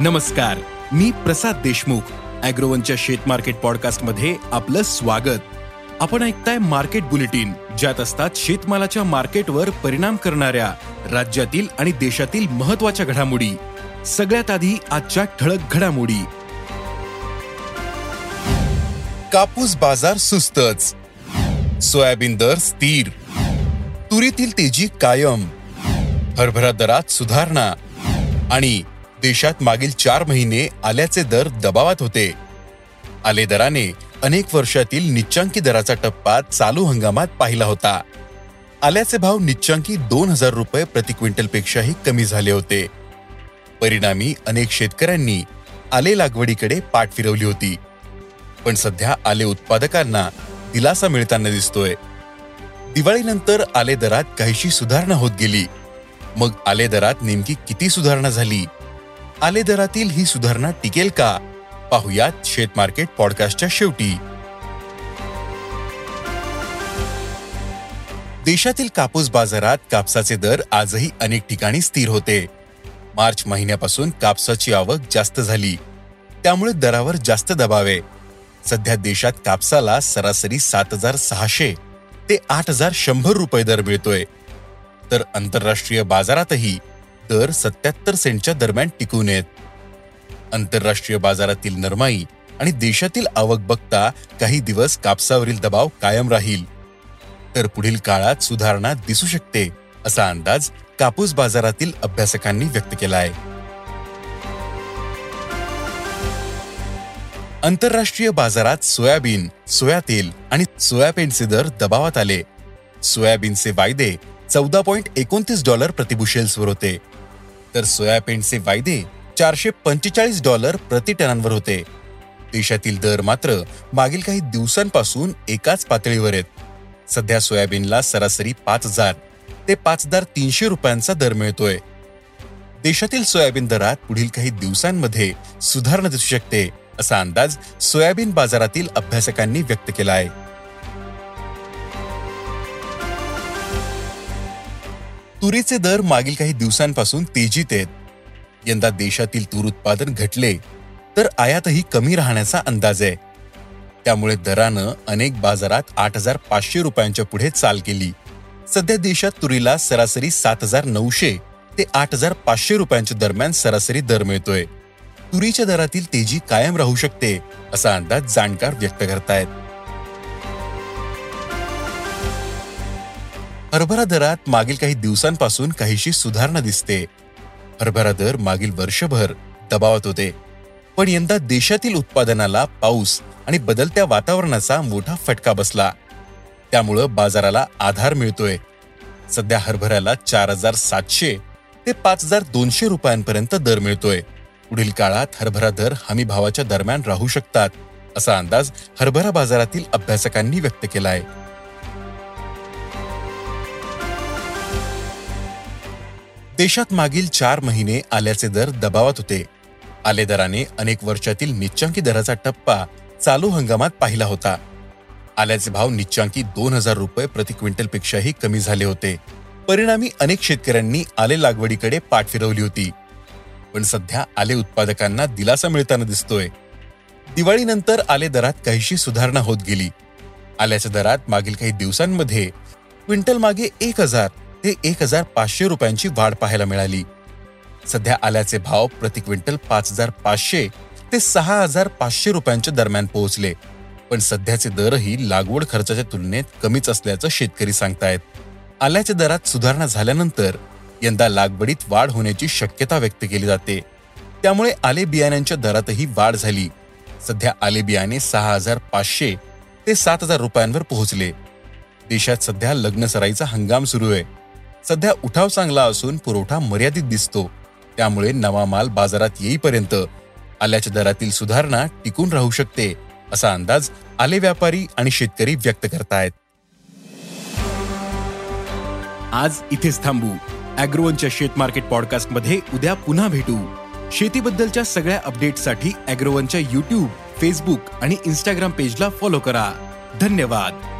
नमस्कार मी प्रसाद देशमुख अॅग्रोवनच्या शेत मार्केट पॉडकास्टमध्ये आपलं स्वागत. आपण ऐकताय मार्केट बुलेटिन ज्यात असतात शेतमालाच्या मार्केटवर परिणाम करणाऱ्या राज्यातील आणि देशातील महत्त्वाच्या घडामोडी. सगळ्यात आधी आजच्या ठळक घडामोडी. कापूस बाजार सुस्तच. सोयाबीन दर स्थिर. तुरीतील तेजी कायम. हरभरा दरात सुधारणा. आणि देशात मागील चार महिने आल्याचे दर दबावात होते. आले दराने अनेक वर्षातील निच्चांकी दराचा टप्पा चालू हंगामात पाहिला होता. आल्याचे भाव निच्चांकी दोन हजार रुपये प्रति क्विंटल पेक्षाही कमी झाले होते. परिणामी अनेक शेतकऱ्यांनी आले लागवडीकडे पाठ फिरवली होती. पण सध्या आले उत्पादकांना दिलासा मिळताना दिसतोय. दिवाळीनंतर आले दरात काहीशी सुधारणा होत गेली. मग आले दरात नेमकी किती सुधारणा झाली? आले दरातील ही सुधारणा टिकेल का? पाहुयात शेत मार्केट पॉडकास्टच्या शेवटी. देशातील कापूस बाजारात कापसाचे दर आजही अनेक ठिकाणी स्थिर होते. मार्च महिन्यापासून कापसाची आवक जास्त झाली. त्यामुळे दरावर जास्त दबावे सध्या देशात कापसाला सरासरी सात हजार सहाशे ते आठ हजार शंभर रुपये दर मिळतोय. तर आंतरराष्ट्रीय बाजारातही दर सत्याहत्तर सेंटच्या दरम्यान टिकून येत आंतरराष्ट्रीय बाजारातील नरमाई आणि देशातील आवक बघता काही दिवस कापसावरील दबाव कायम राहील. तर पुढील काळात सुधारणा दिसू शकते असा अंदाज कापूस बाजारातील अभ्यासकांनी व्यक्त केला आहे आंतरराष्ट्रीय बाजारात सोयाबीन सोया तेल आणि सोयाबीनचे दर दबावात आले. सोयाबीनचे वायदे चौदा पॉइंट एकोणतीस डॉलर प्रतिबुशेल्सवर होते. तर सोयाबीनचे वायदे चारशे पंचेचाळीस डॉलर प्रति टनांवर होते. देशातील दर मात्र मागील काही दिवसांपासून एकाच पातळीवर आहेत. सध्या सोयाबीनला सरासरी पाच हजार ते पाच हजार तीनशे रुपयांचा दर मिळतोय. देशातील सोयाबीन दरात पुढील काही दिवसांमध्ये सुधारणा दिसू शकते असा अंदाज सोयाबीन बाजारातील अभ्यासकांनी व्यक्त केला आहे. तुरीचे दर मागील काही दिवसांपासून तेजीत आहेत. यंदा देशातील तूर उत्पादन घटले तर आयातही कमी राहण्याचा अंदाज आहे. त्यामुळे दरानं अनेक बाजारात आठ हजार पाचशे रुपयांच्या पुढे चाल केली. सध्या देशात तुरीला सरासरी सात हजार नऊशे ते आठ हजार पाचशे रुपयांच्या दरम्यान सरासरी दर मिळतोय. तुरीच्या दरातील तेजी कायम राहू शकते असा अंदाज जाणकार व्यक्त करतायत. हरभरा दरात मागील काही दिवसांपासून काहीशी सुधारणा दिसते. हरभरा दर मागील वर्षभर दबावात होते. पण यंदा देशातील उत्पादनाला पाऊस आणि बदलत्या वातावरणाचा मोठा फटका बसला. त्यामुळं बाजाराला आधार मिळतोय. सध्या हरभऱ्याला चार हजार सातशे ते पाच हजार दोनशे रुपयांपर्यंत दर मिळतोय. पुढील काळात हरभरा दर हमी भावाच्या दरम्यान राहू शकतात असा अंदाज हरभरा बाजारातील अभ्यासकांनी व्यक्त केला आहे देशात मागील चार महिने आल्याचे दर दबावात होते. आले दराने अनेक वर्षातील निच्चांकी दराचा टप्पा चालू हंगामात पाहिला होता. आल्याचे भाव निच्चांकी दोन हजार रुपये प्रति क्विंटल पेक्षाही कमी झाले होते. परिणामी अनेक शेतकऱ्यांनी आले लागवडीकडे पाठ फिरवली होती. पण सध्या आले उत्पादकांना दिलासा मिळताना दिसतोय. दिवाळीनंतर आले दरात काहीशी सुधारणा होत गेली. आल्याच्या दरात मागील काही दिवसांमध्ये क्विंटल मागे एक हजार ते एक हजार पाचशे रुपयांची वाढ पाहायला मिळाली. सध्या आल्याचे भाव प्रति क्विंटल पाच हजार पाचशे ते सहा हजार पाचशे रुपयांच्या दरम्यान पोहोचले. पण सध्याचे दरही लागवड खर्चाच्या तुलनेत कमीच असल्याचं शेतकरी सांगतायत. आल्याच्या दरात सुधारणा झाल्यानंतर यंदा लागवडीत वाढ होण्याची शक्यता व्यक्त केली जाते. त्यामुळे आले बियाण्यांच्या दरातही वाढ झाली. सध्या आले बियाणे सहा हजार पाचशे ते सात हजार रुपयांवर पोहोचले. देशात सध्या लग्न सराईचा हंगाम सुरू आहे. सध्या उठाव चांगला असून पुरवठा मर्यादित दिसतो. त्यामुळे नवा माल बाजारात येईपर्यंत आल्याच्या दरातील सुधारणा टिकून राहू शकते असा अंदाज आले व्यापारी आणि शेतकरी व्यक्त करतायत. आज इथेच थांबू. अॅग्रोवनच्या शेत मार्केट पॉडकास्टमध्ये उद्या पुन्हा भेटू. शेतीबद्दलच्या सगळ्या अपडेटसाठी अॅग्रोवनच्या युट्यूब फेसबुक आणि इन्स्टाग्राम पेजला फॉलो करा. धन्यवाद.